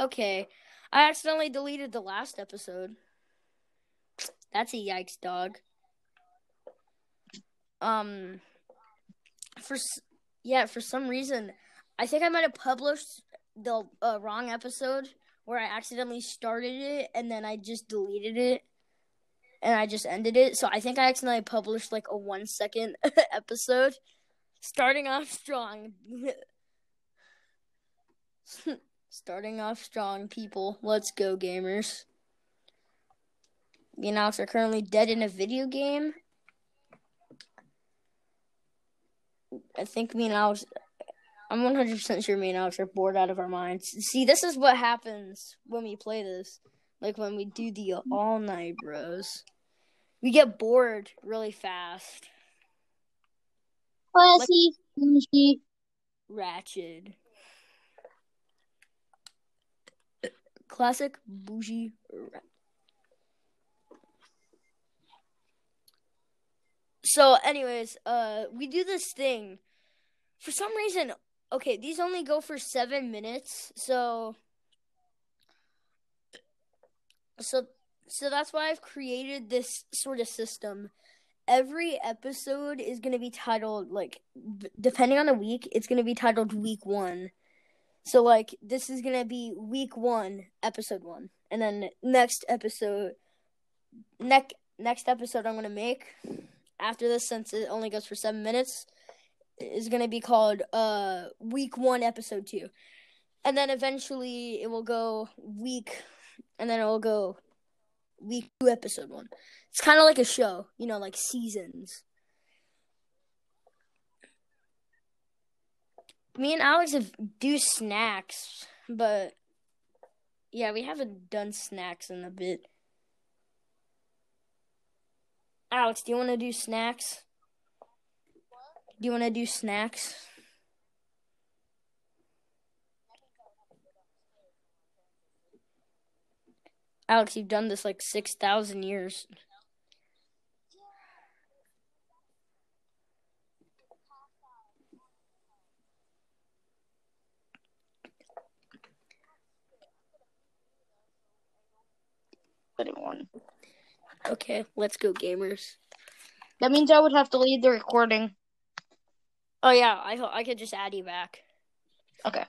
Okay. I accidentally deleted the last episode. That's a yikes, dog. Um, for yeah, for some reason, I think I might have published the uh, wrong episode where I accidentally started it and then I just deleted it and I just ended it. So I think I accidentally published like a one second episode. Starting off strong. Starting off strong, people. Let's go, gamers. Me and Alex are currently dead in a video game. I think me and Alex. I'm 100% sure me and Alex are bored out of our minds. See, this is what happens when we play this. Like when we do the all night bros. We get bored really fast. Classy, bougie. Ratchet. Classic bougie. Ra- So, anyways, uh, we do this thing. For some reason, okay, these only go for seven minutes, so, so, so that's why I've created this sort of system. Every episode is gonna be titled like, depending on the week, it's gonna be titled week one. So like, this is gonna be week one, episode one, and then next episode, next next episode I'm gonna make after this, since it only goes for seven minutes, is gonna be called uh week one, episode two, and then eventually it will go week, and then it will go week two, episode one. It's kind of like a show, you know, like seasons. Me and Alex have do snacks, but yeah, we haven't done snacks in a bit. Alex, do you want to do snacks? Do you want to do snacks? Alex, you've done this like 6,000 years. Okay, let's go, gamers. That means I would have to leave the recording. Oh, yeah, I, I could just add you back. Okay.